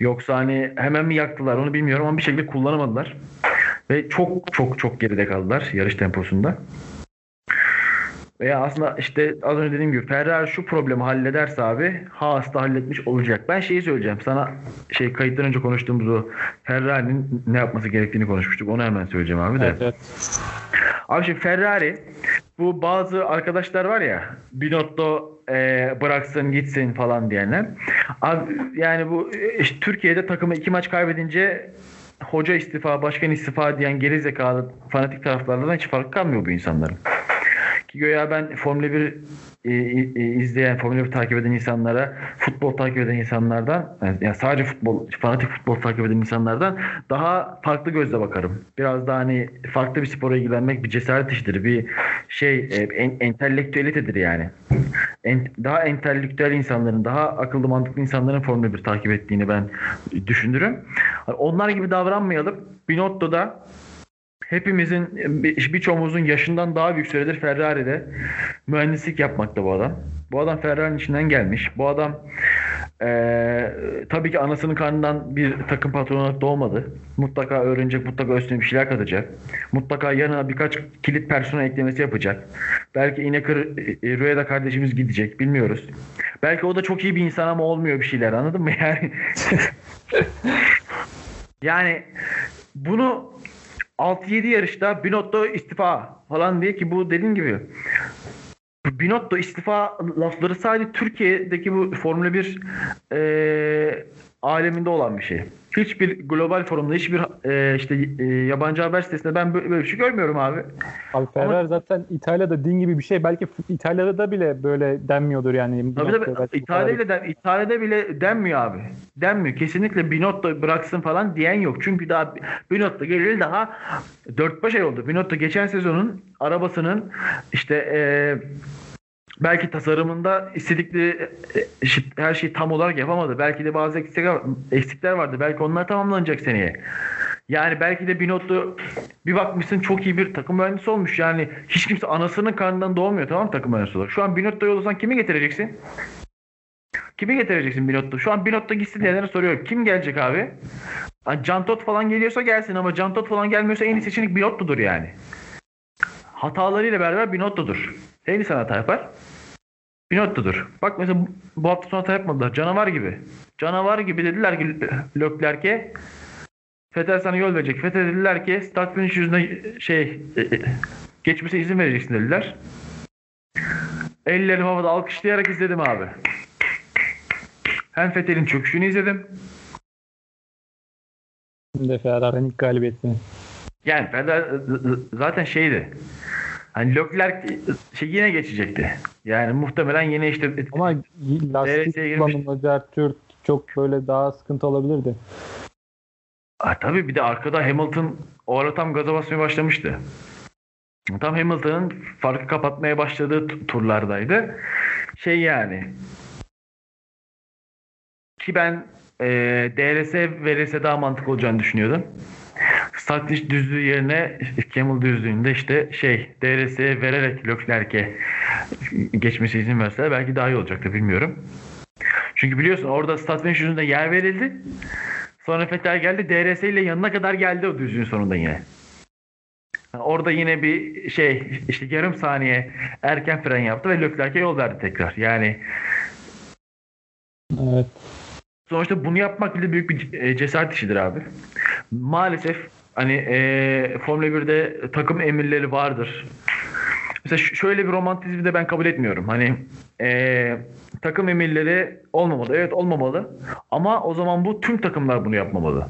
Yoksa hani hemen mi yaktılar onu bilmiyorum ama bir şekilde kullanamadılar. Ve çok çok çok geride kaldılar yarış temposunda. Veya aslında işte az önce dediğim gibi Ferrari şu problemi hallederse abi Haas da halletmiş olacak. Ben şeyi söyleyeceğim. Sana şey kayıttan önce konuştuğumuz o Ferrari'nin ne yapması gerektiğini konuşmuştuk. Onu hemen söyleyeceğim abi de. Evet, evet. Abi şimdi Ferrari bu bazı arkadaşlar var ya Binotto e, bıraksın gitsin falan diyenler. Abi yani bu e, işte Türkiye'de takımı iki maç kaybedince hoca istifa, başkan istifa diyen geri zekalı fanatik taraflardan hiç fark kalmıyor bu insanların. Ki göya ben Formula 1 e, e, izleyen, Formula 1 takip eden insanlara, futbol takip eden insanlardan, yani sadece futbol, fanatik futbol takip eden insanlardan daha farklı gözle bakarım. Biraz daha hani farklı bir spora ilgilenmek bir cesaret işidir. Bir şey, e, en, entelektüelitedir yani. En, daha entelektüel insanların, daha akıllı mantıklı insanların Formula 1 takip ettiğini ben düşünürüm. Onlar gibi davranmayalım. Binotto'da hepimizin birçoğumuzun yaşından daha büyük süredir Ferrari'de mühendislik yapmakta bu adam. Bu adam Ferrari'nin içinden gelmiş. Bu adam ee, tabii ki anasının karnından bir takım patronu doğmadı. Mutlaka öğrenecek, mutlaka üstüne bir şeyler katacak. Mutlaka yanına birkaç kilit personel eklemesi yapacak. Belki İnekır e, Rüyada kardeşimiz gidecek. Bilmiyoruz. Belki o da çok iyi bir insan ama olmuyor bir şeyler. Anladın mı? [laughs] Yani yani bunu 6-7 yarışta Binotto istifa falan diye ki bu dediğin gibi. Binotto istifa lafları sadece Türkiye'deki bu Formula 1 e, aleminde olan bir şey. Hiçbir global forumda, hiçbir e, işte e, yabancı haber sitesinde ben böyle, böyle bir şey görmüyorum abi. Abi Ferrari Ama, zaten İtalya'da din gibi bir şey. Belki İtalya'da da bile böyle denmiyordur yani. Tabii tabii. İtalya'da den, İtalya'da bile denmiyor abi. Denmiyor. Kesinlikle Binotto bıraksın falan diyen yok. Çünkü daha Binotto geleli daha 4-5 ay oldu. Binotto geçen sezonun arabasının işte eee belki tasarımında istedikleri e, her şeyi tam olarak yapamadı. Belki de bazı eksikler, vardı. Belki onlar tamamlanacak seneye. Yani belki de Binotto bir bakmışsın çok iyi bir takım mühendisi olmuş. Yani hiç kimse anasının karnından doğmuyor tamam takım mühendisi olarak. Şu an Binotto'yu olsan kimi getireceksin? Kimi getireceksin Binotto? Şu an Binotto gitsin diyenlere soruyorum. Kim gelecek abi? Can Tot falan geliyorsa gelsin ama Can Tot falan gelmiyorsa en iyi seçenek Binotto'dur yani. Hatalarıyla beraber Binotto'dur. En iyi sanat yapar. Binotto'dur. Bak mesela bu hafta sonu hata yapmadılar. Canavar gibi. Canavar gibi dediler ki Löklerke Fetel sana yol verecek. Fetel dediler ki start finish yüzüne şey e, e, geçmesi izin vereceksin dediler. Ellerim havada alkışlayarak izledim abi. Hem Fetel'in çöküşünü izledim. Hem de Ferrari'nin galibiyetini. Yani Ferrari zaten şeydi. Hani Leclerc şey yine geçecekti. Yani muhtemelen yine işte ama lastik kullanımı Türk çok böyle daha sıkıntı olabilirdi. Ha, tabii bir de arkada Hamilton o ara tam gaza basmaya başlamıştı. Tam Hamilton'ın farkı kapatmaya başladığı turlardaydı. Şey yani ki ben e, DRS verirse daha mantıklı olacağını düşünüyordum. Startliş düzlüğü yerine Camel düzlüğünde işte şey DRS'ye vererek Leclerc'e geçmesi izin verseler belki daha iyi olacaktı bilmiyorum. Çünkü biliyorsun orada start finish yüzünde yer verildi. Sonra Fetel geldi DRS ile yanına kadar geldi o düzlüğün sonunda yine. orada yine bir şey işte yarım saniye erken fren yaptı ve Leclerc'e yol verdi tekrar. Yani Evet. Sonuçta bunu yapmak bile büyük bir e, cesaret işidir abi. Maalesef hani e, Formula 1'de takım emirleri vardır. Mesela şöyle bir romantizmi de ben kabul etmiyorum. Hani e, takım emirleri olmamalı. Evet olmamalı. Ama o zaman bu tüm takımlar bunu yapmamalı.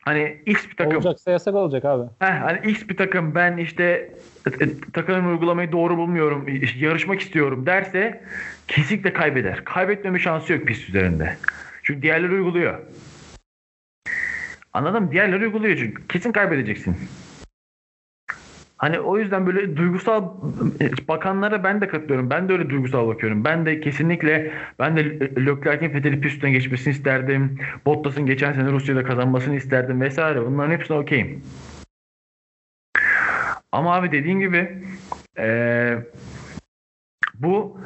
Hani X bir takım. Olacaksa yasak olacak abi. Heh, hani X bir takım ben işte e, takım uygulamayı doğru bulmuyorum. Yarışmak istiyorum derse kesinlikle kaybeder. Kaybetmeme şansı yok pist üzerinde. Çünkü diğerleri uyguluyor. Anladın mı? Diğerleri uyguluyor çünkü. Kesin kaybedeceksin. Hani o yüzden böyle duygusal bakanlara ben de katılıyorum. Ben de öyle duygusal bakıyorum. Ben de kesinlikle ben de Leclerc'in Fethel'i pistten geçmesini isterdim. Bottas'ın geçen sene Rusya'da kazanmasını isterdim vesaire. Bunların hepsine okeyim. Ama abi dediğin gibi ee, bu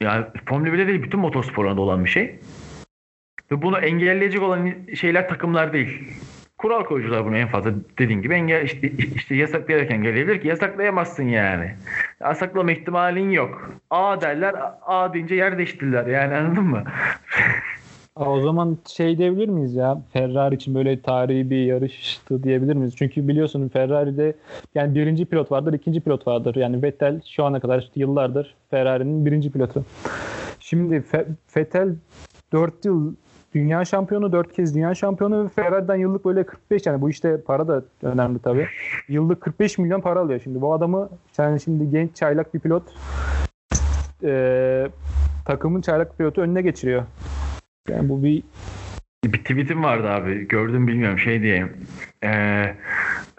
yani Formula 1'de değil bütün motorsporlarında olan bir şey. Ve bunu engelleyecek olan şeyler takımlar değil. Kural koyucular bunu en fazla dediğin gibi engel işte, işte yasaklayarak engelleyebilir ki yasaklayamazsın yani. Yasaklama ihtimalin yok. A derler A deyince yer değiştirirler yani anladın mı? O zaman şey diyebilir miyiz ya Ferrari için böyle tarihi bir yarıştı diyebilir miyiz? Çünkü biliyorsun Ferrari'de yani birinci pilot vardır, ikinci pilot vardır. Yani Vettel şu ana kadar işte yıllardır Ferrari'nin birinci pilotu. Şimdi Fe- Vettel 4 yıl dünya şampiyonu, dört kez dünya şampiyonu ve Ferrari'den yıllık böyle 45 yani bu işte para da önemli tabii. Yıllık 45 milyon para alıyor şimdi. Bu adamı sen şimdi genç çaylak bir pilot e, takımın çaylak pilotu önüne geçiriyor. Yani bu bir Bir tweetim vardı abi. Gördüm bilmiyorum şey diyeyim. Ee,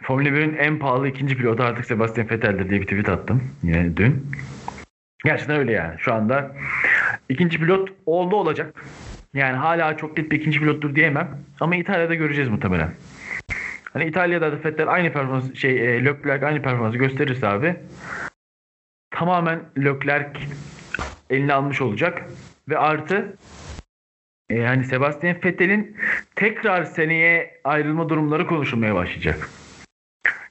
Formula 1'in en pahalı ikinci pilotu artık Sebastian Vettel'dir diye bir tweet attım. Yine dün. Gerçekten öyle yani. Şu anda ikinci pilot oldu olacak. Yani hala çok net bir ikinci pilottur diyemem. Ama İtalya'da göreceğiz muhtemelen. Hani İtalya'da da Vettel aynı performans şey e, Leclerc aynı performansı gösterirse abi tamamen Leclerc eline almış olacak ve artı e, yani Sebastian Vettel'in tekrar seneye ayrılma durumları konuşulmaya başlayacak.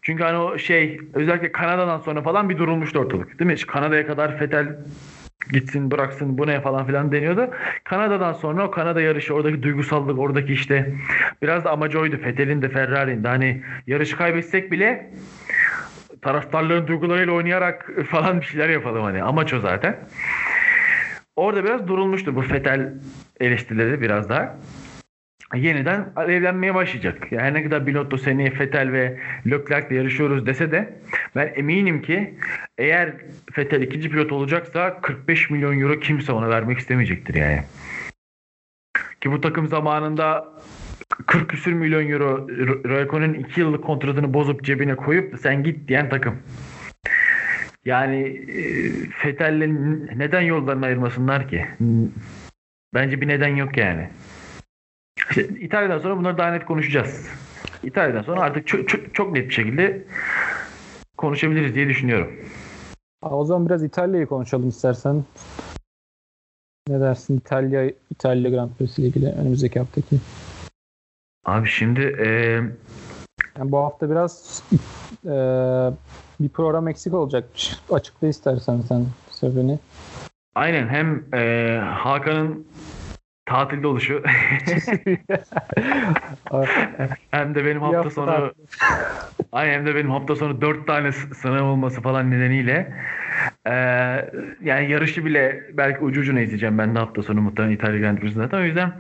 Çünkü hani o şey özellikle Kanada'dan sonra falan bir durulmuştu ortalık. Değil mi? Kanada'ya kadar Vettel gitsin bıraksın bu ne falan filan deniyordu. Kanada'dan sonra o Kanada yarışı oradaki duygusallık oradaki işte biraz da amacı oydu. Vettel'in de Ferrari'nin de hani yarışı kaybetsek bile taraftarların duygularıyla oynayarak falan bir şeyler yapalım hani. Amaç o zaten. Orada biraz durulmuştu bu Vettel eleştirileri biraz daha. Yeniden alevlenmeye başlayacak. Yani her ne kadar Binotto seneye Vettel ve Leclerc'le yarışıyoruz dese de ben eminim ki eğer Vettel ikinci pilot olacaksa 45 milyon euro kimse ona vermek istemeyecektir yani. Ki bu takım zamanında 40 küsür milyon euro Raikkonen'in 2 yıllık kontratını bozup cebine koyup sen git diyen takım. Yani e, Vettel'le neden yollarını ayırmasınlar ki? Bence bir neden yok yani. İşte İtalya'dan sonra bunları daha net konuşacağız. İtalya'dan sonra artık çok, çok, çok net bir şekilde konuşabiliriz diye düşünüyorum. o zaman biraz İtalya'yı konuşalım istersen. Ne dersin İtalya İtalya Grand Prix ile ilgili önümüzdeki haftaki? Abi şimdi e... yani bu hafta biraz e, bir program eksik olacakmış. Açıkla istersen sen sebebini. Aynen hem e, Hakan'ın tatilde oluşu [laughs] hem de benim hafta sonu ay hem de benim hafta sonu dört tane sınav olması falan nedeniyle ee, yani yarışı bile belki ucu ucuna izleyeceğim ben de hafta sonu muhtemelen İtalya Grand Prix'si zaten. O yüzden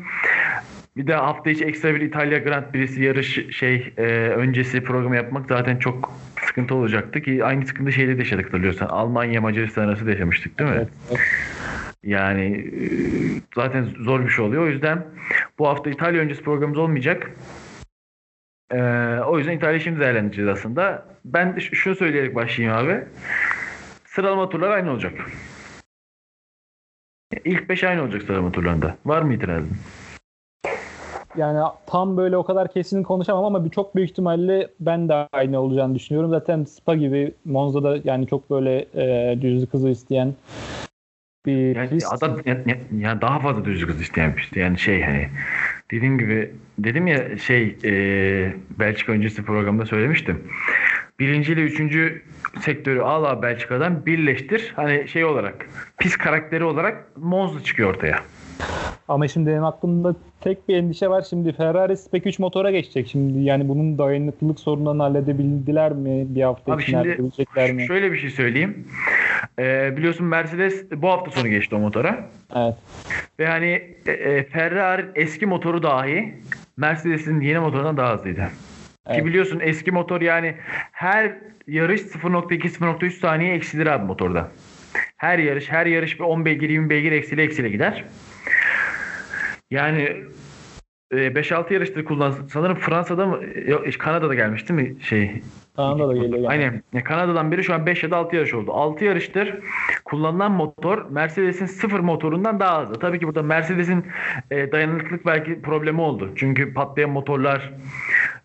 bir de hafta içi ekstra bir İtalya Grand Prix'si yarış şey e, öncesi programı yapmak zaten çok sıkıntı olacaktı ki aynı sıkıntı şeyde de yaşadık hatırlıyorsan. Almanya Macaristan arası da yaşamıştık değil mi? Evet, evet. Yani zaten zor bir şey oluyor. O yüzden bu hafta İtalya öncesi programımız olmayacak. Ee, o yüzden İtalya şimdi değerlendireceğiz aslında. Ben şunu söyleyerek başlayayım abi. Sıralama turları aynı olacak. İlk 5 aynı olacak sıralama turlarında. Var mı itirazın? Yani tam böyle o kadar kesin konuşamam ama bir çok büyük ihtimalle ben de aynı olacağını düşünüyorum. Zaten Spa gibi Monza'da yani çok böyle e, düzlük hızı isteyen bir yani pist. adam yani, yani daha fazla hız isteyen pist. Yani şey hani dediğim gibi dedim ya şey e, Belçika öncesi programda söylemiştim. Birinci ile üçüncü sektörü al Belçika'dan birleştir. Hani şey olarak pis karakteri olarak Monza çıkıyor ortaya. Ama şimdi benim aklımda tek bir endişe var. Şimdi Ferrari Spec 3 motora geçecek. Şimdi yani bunun dayanıklılık sorunlarını halledebildiler mi? Bir hafta Abi içinde halledebilecekler mi? Şöyle bir şey söyleyeyim. Ee, biliyorsun Mercedes bu hafta sonu geçti o motora. Evet. Ve hani e, e Ferrari eski motoru dahi Mercedes'in yeni motorundan daha hızlıydı. Evet. Ki biliyorsun eski motor yani her yarış 0.2-0.3 saniye eksilir abi motorda. Her yarış her yarış bir 10 beygir 20 beygir eksile eksile gider. Yani 5-6 e, yarıştır kullan. Sanırım Fransa'da mı? Yok, Kanada'da gelmiş değil mi? Şey. Kanada'da geliyor. Yani. Aynen. Kanada'dan biri şu an 5 ya da 6 yarış oldu. 6 yarıştır kullanılan motor Mercedes'in sıfır motorundan daha hızlı. Tabii ki burada Mercedes'in e, dayanıklılık belki problemi oldu. Çünkü patlayan motorlar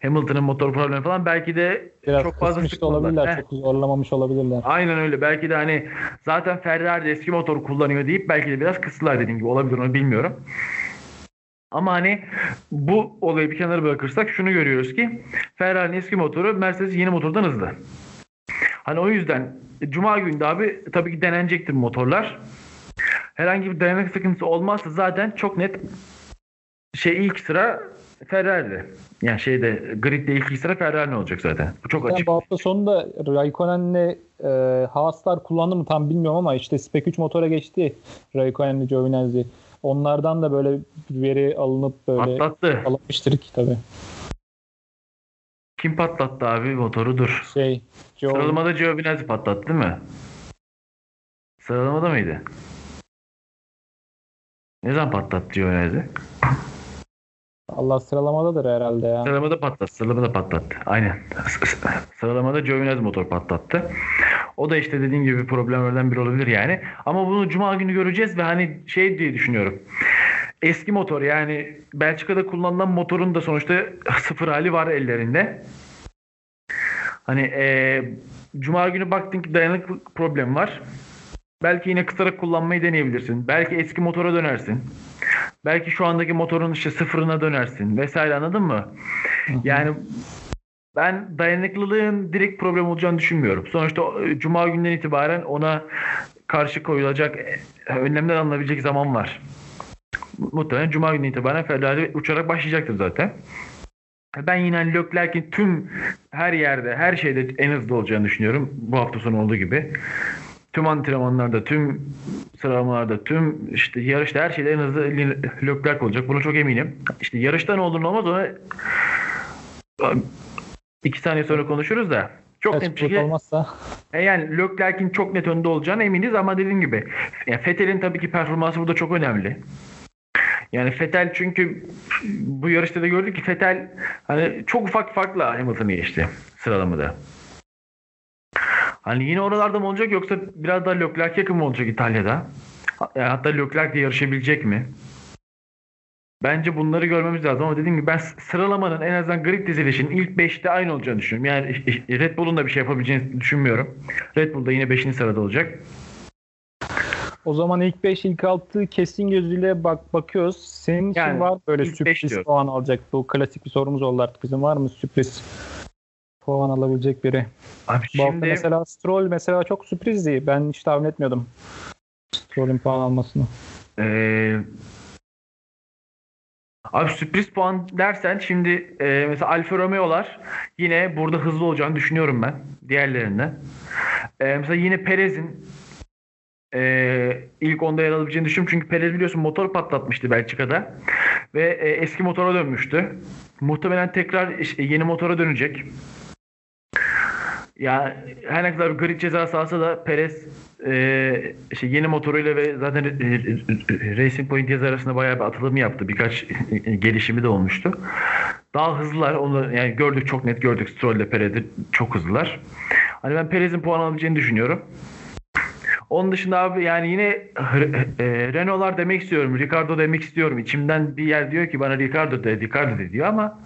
Hamilton'ın motor problemi falan belki de Biraz çok fazla olabilirler. Heh. Çok zorlamamış olabilirler. Aynen öyle. Belki de hani zaten Ferrari eski motor kullanıyor deyip belki de biraz kıstılar dediğim gibi olabilir onu bilmiyorum. Ama hani bu olayı bir kenara bırakırsak şunu görüyoruz ki Ferrari'nin eski motoru Mercedes yeni motordan hızlı. Hani o yüzden Cuma günü de abi tabii ki denenecektir motorlar. Herhangi bir dayanık sıkıntısı olmazsa zaten çok net şey ilk sıra Ferrari'de. Yani şeyde gridde ilk sıra Ferrari olacak zaten. Bu çok yani açık. Bu hafta sonunda Raikkonen'le e, Haaslar kullandı mı tam bilmiyorum ama işte Spec 3 motora geçti Raikkonen'le Giovinazzi. Onlardan da böyle veri alınıp böyle Patlattı. alınmıştır ki tabii. Kim patlattı abi motoru dur. Şey, Joe, Sıralamada Giovinazzi patlattı değil mi? Sıralamada mıydı? Ne zaman patlattı Giovinazzi? Allah sıralamadadır herhalde ya. Sıralamada patlattı. Sıralamada patlattı. Aynen. [laughs] Sıralamada Giovinazzi motor patlattı. O da işte dediğin gibi problemlerden biri olabilir yani. Ama bunu cuma günü göreceğiz ve hani şey diye düşünüyorum. Eski motor yani Belçika'da kullanılan motorun da sonuçta [laughs] sıfır hali var ellerinde. Hani eee cuma günü baktın ki dayanıklık problemi var. Belki yine kısarak kullanmayı deneyebilirsin. Belki eski motora dönersin. Belki şu andaki motorun işte sıfırına dönersin vesaire anladın mı? Yani ben dayanıklılığın direkt problem olacağını düşünmüyorum. Sonuçta e, cuma günden itibaren ona karşı koyulacak e, önlemler alınabilecek zaman var. Muhtemelen cuma günden itibaren Ferrari uçarak başlayacaktır zaten. Ben yine hani Leclerc'in tüm her yerde, her şeyde en hızlı olacağını düşünüyorum. Bu hafta sonu olduğu gibi. Tüm antrenmanlarda, tüm sıralamalarda, tüm işte yarışta her şeyde en hızlı Leclerc olacak. Buna çok eminim. İşte yarışta ne olur ne olmaz ona iki saniye sonra konuşuruz da çok net bir şekilde olmazsa e yani Leclerc'in çok net önde olacağına eminiz ama dediğim gibi yani Vettel'in tabii ki performansı burada çok önemli. Yani Vettel çünkü bu yarışta da gördük ki Vettel hani çok ufak farkla Hamilton'ı geçti sıralamada. Hani yine oralarda mı olacak yoksa biraz daha Leclerc yakın mı olacak İtalya'da? Yani hatta Leclerc de yarışabilecek mi? Bence bunları görmemiz lazım ama dediğim gibi ben sıralamanın en azından grid dizilişinin ilk 5'te aynı olacağını düşünüyorum. Yani Red Bull'un da bir şey yapabileceğini düşünmüyorum. Red Bull da yine 5. sırada olacak. o zaman ilk 5 ilk 6 kesin gözüyle bak bakıyoruz. Senin için Yani var böyle sürpriz puan alacak. Bu klasik bir sorumuz oldu artık bizim. Var mı sürpriz puan alabilecek biri? Abi Bu şimdi mesela Stroll mesela çok sürprizdi. Ben hiç tahmin etmiyordum. Stroll'ün puan almasını. Ee, abi sürpriz puan dersen şimdi e, mesela Alfa Romeo'lar yine burada hızlı olacağını düşünüyorum ben diğerlerinden. Ee, mesela yine Perez'in e, ilk onda yer alabileceğini düşünüyorum. Çünkü Perez biliyorsun motor patlatmıştı Belçika'da ve e, eski motora dönmüştü. Muhtemelen tekrar işte yeni motora dönecek. Ya her ne kadar grid cezası alsa da Perez e, işte yeni motoruyla ve zaten e, e, Racing Point yazı arasında bayağı bir atılım yaptı. Birkaç e, gelişimi de olmuştu. Daha hızlılar. Onu yani gördük çok net gördük. Stroll ile Perez'i çok hızlılar. Hani ben Perez'in puan alabileceğini düşünüyorum. Onun dışında abi yani yine e, Renault'lar demek istiyorum. Ricardo demek istiyorum. İçimden bir yer diyor ki bana Ricardo de, Ricardo de diyor ama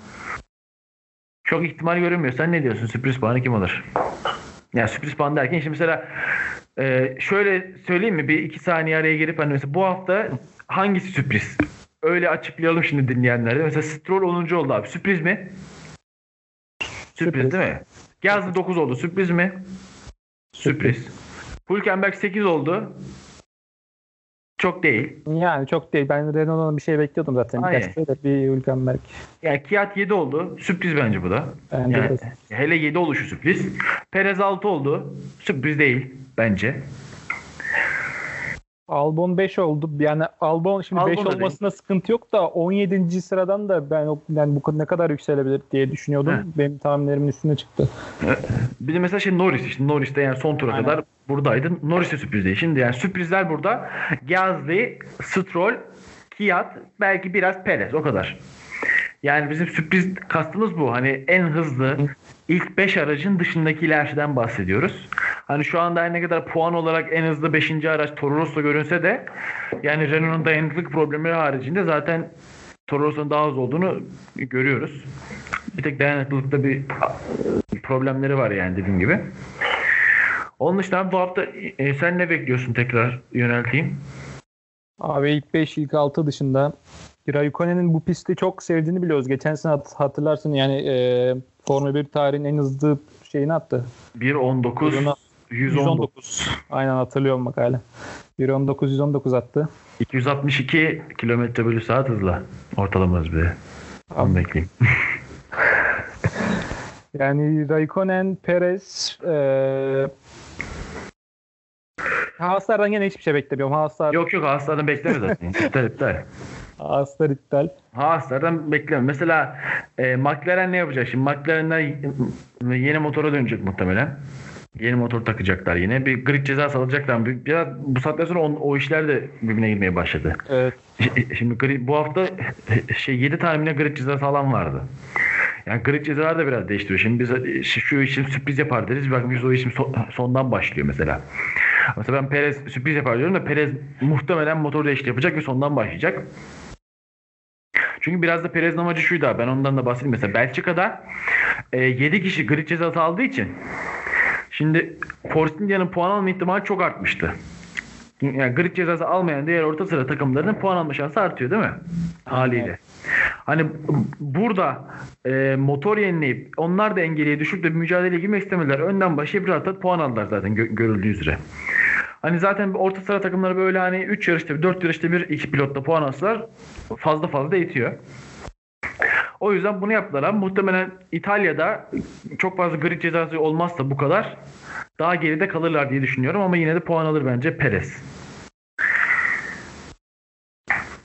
çok ihtimal görünmüyor. Sen ne diyorsun? Sürpriz puanı kim alır? Yani sürpriz puan derken şimdi mesela e, şöyle söyleyeyim mi? Bir iki saniye araya girip hani mesela bu hafta hangisi sürpriz? Öyle açıklayalım şimdi dinleyenlere. Mesela Stroll 10. oldu abi. Sürpriz mi? Sürpriz, Sürpriz. değil mi? Gazlı 9 oldu. Sürpriz mi? Sürpriz. Hülkenberg 8 oldu. Çok değil. Yani çok değil. Ben Renault'dan bir şey bekliyordum zaten. Aynen. Birkaç şey de bir Hülkenberg. Yani Kiat 7 oldu. Sürpriz bence bu da. Bence Yani, de. hele 7 oluşu sürpriz. Perez 6 oldu. Sürpriz değil bence. Albon 5 oldu. Yani Albon şimdi Albon 5 da değil. olmasına sıkıntı yok da 17. sıradan da ben yani bu ne kadar yükselebilir diye düşünüyordum. Heh. Benim tahminlerimin üstüne çıktı. Bir de mesela şey Norris işte Norris de yani son tura Aynen. kadar buradaydı. Norris de sürpriz. Şimdi yani sürprizler burada. Gasly, Stroll, Kiat, belki biraz Perez o kadar. Yani bizim sürpriz kastımız bu. Hani en hızlı ilk 5 aracın dışındakilerden bahsediyoruz. Hani şu anda ne kadar puan olarak en hızlı 5. araç Toro Rosso görünse de yani Renault'un dayanıklık problemleri haricinde zaten Toro Rosso'nun daha hızlı olduğunu görüyoruz. Bir tek dayanıklılıkta bir problemleri var yani dediğim gibi. Onun dışında abi bu hafta e, sen ne bekliyorsun tekrar yönelteyim? Abi ilk 5 ilk 6 dışında Raikkonen'in bu pisti çok sevdiğini biliyoruz. Geçen sene hat- hatırlarsın yani e, Formula 1 tarihinin en hızlı şeyini attı. 1.19 Yılına 119 Aynen hatırlıyorum bak hala. 1.19 119 attı. 262 kilometre bölü saat hızla ortalama hız bir. Onu bekleyeyim. [laughs] Yani Raikkonen, Perez e, Haaslardan yine hiçbir şey beklemiyorum. Haaslar, Yok yok Haas'lardan bekleme zaten. [laughs] iptal iptal. Haaslar iptal. Haas'lardan bekleme. Mesela e, McLaren ne yapacak şimdi? McLaren'ler yeni motora dönecek muhtemelen. Yeni motor takacaklar yine. Bir grid cezası alacaklar. Bir- Biraz bu saatten sonra on- o işler de birbirine girmeye başladı. Evet. Şimdi grid, bu hafta şey 7 tane grid cezası alan vardı. Yani grid cezalar da biraz değiştiriyor. Şimdi biz e, şu işin sürpriz yapar deriz. Bakın biz o işin son- sondan başlıyor mesela. Mesela ben Perez sürpriz yapar diyorum da Perez muhtemelen motor değişikliği yapacak ve sondan başlayacak. Çünkü biraz da Perez'in amacı şuydu abi. Ben ondan da bahsedeyim. Mesela Belçika'da e, 7 kişi grid cezası aldığı için şimdi Force India'nın puan alma ihtimali çok artmıştı. Yani grid cezası almayan diğer orta sıra takımlarının puan alma şansı artıyor değil mi? Haliyle. Hani burada e, motor yenileyip onlar da engeliye düşüp de mücadeleye girmek istemediler. Önden başlayıp rahat rahat puan aldılar zaten gö- görüldüğü üzere. Hani zaten orta sıra takımları böyle hani 3 yarışta bir 4 yarışta bir iki pilotla puan alsalar fazla fazla da itiyor. O yüzden bunu yaptılar ama muhtemelen İtalya'da çok fazla grid cezası olmazsa bu kadar daha geride kalırlar diye düşünüyorum ama yine de puan alır bence Perez.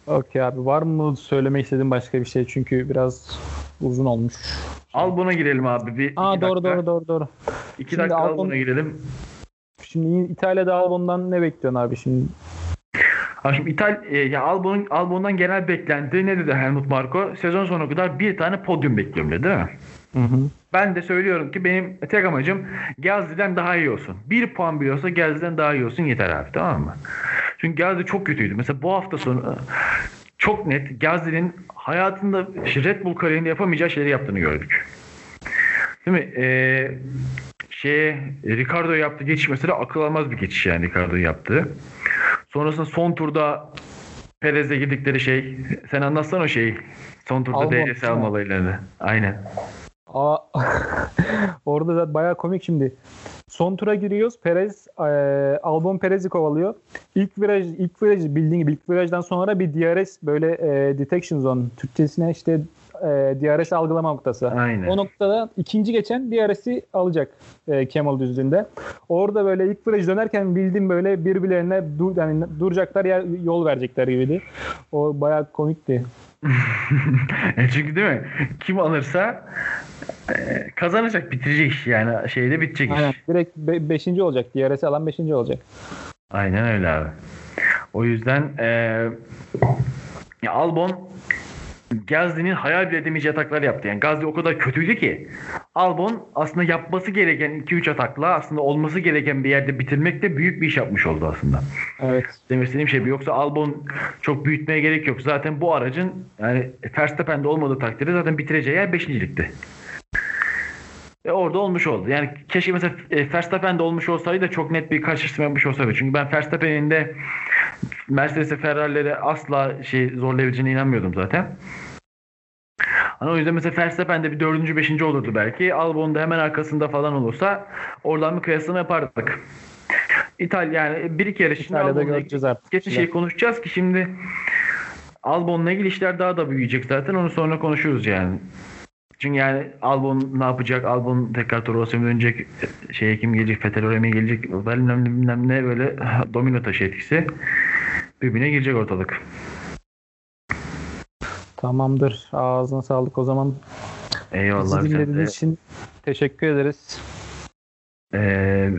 Okey abi. Var mı söylemek istediğin başka bir şey? Çünkü biraz uzun olmuş. Al buna girelim abi. Bir, Aa iki doğru dakika. doğru doğru doğru. İki Şimdi dakika al buna girelim. Şimdi İtalya'da Albon'dan ne bekliyorsun abi şimdi? Ha şimdi İtal e, ya Albon'un Albon'dan genel beklenti ne dedi Helmut Marko? Sezon sonuna kadar bir tane podyum bekliyorum dedi değil mi? Hı hı. Ben de söylüyorum ki benim tek amacım Gazli'den daha iyi olsun. Bir puan bile olsa Gazli'den daha iyi olsun yeter abi tamam mı? Çünkü Gazli çok kötüydü. Mesela bu hafta sonu çok net Gazli'nin hayatında Red Bull kariyerinde yapamayacağı şeyleri yaptığını gördük. Değil mi? Ee, şeye Ricardo yaptı geçiş mesela akıl almaz bir geçiş yani Ricardo'yu yaptı. Sonrasında son turda Perez'e girdikleri şey sen anlatsana o şeyi. Son turda DRS almalarını. Aynen. Aa, [laughs] orada da bayağı komik şimdi. Son tura giriyoruz. Perez, e, Albon Perez'i kovalıyor. İlk viraj, ilk viraj bildiğin gibi ilk virajdan sonra bir DRS böyle e, detection zone. Türkçesine işte e, DRS algılama noktası. Aynen. O noktada ikinci geçen DRS'i alacak e, Kemal düzlüğünde. Orada böyle ilk viraj dönerken bildiğim böyle birbirlerine dur, yani duracaklar ya yol verecekler gibiydi. O bayağı komikti. [laughs] E Çünkü değil mi? Kim alırsa e, kazanacak, bitirecek iş yani şeyde bitecek iş. Aynen. Direkt 5. olacak. DRS'i alan 5. olacak. Aynen öyle abi. O yüzden e, ya Albon Gazli'nin hayal bile edemeyeceği ataklar yaptı. Yani Gazli o kadar kötüydü ki Albon aslında yapması gereken 2-3 atakla aslında olması gereken bir yerde bitirmekte büyük bir iş yapmış oldu aslında. Evet. Demek istediğim şey bu. Yoksa Albon çok büyütmeye gerek yok. Zaten bu aracın yani Verstappen'de olmadığı takdirde zaten bitireceği yer 5. ligde. E orada olmuş oldu. Yani keşke mesela e, Verstappen'de olmuş olsaydı da çok net bir karşılaştırma yapmış olsaydı. Çünkü ben Verstappen'in de Mercedes'e Ferrari'lere asla şey zorlayabileceğine inanmıyordum zaten. Hani o yüzden mesela Verstappen de bir dördüncü, beşinci olurdu belki. Albon da hemen arkasında falan olursa oradan bir kıyaslama yapardık. İtalya yani bir iki yarış için İtalya'da Albon'la göreceğiz artık. Geçen şey konuşacağız ki şimdi Albon'la ilgili işler daha da büyüyecek zaten. Onu sonra konuşuruz yani. Çünkü yani Albon ne yapacak? Albon tekrar Toro Rosso mu dönecek? Şeye kim gelecek? Fettelore mi gelecek? Bilmem ne böyle domino taşı etkisi. Birbirine girecek ortalık. Tamamdır. Ağzına sağlık o zaman. Eyvallah. Bizi dinlediğiniz için teşekkür ederiz. Ee,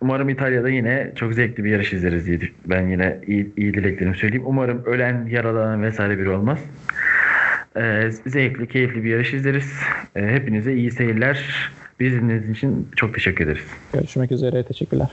umarım İtalya'da yine çok zevkli bir yarış izleriz diye ben yine iyi, iyi dileklerimi söyleyeyim. Umarım ölen, yaralanan vesaire biri olmaz. Ee, zevkli, keyifli bir yarış izleriz. Ee, hepinize iyi seyirler. Bizi dinlediğiniz için çok teşekkür ederiz. Görüşmek üzere. Teşekkürler.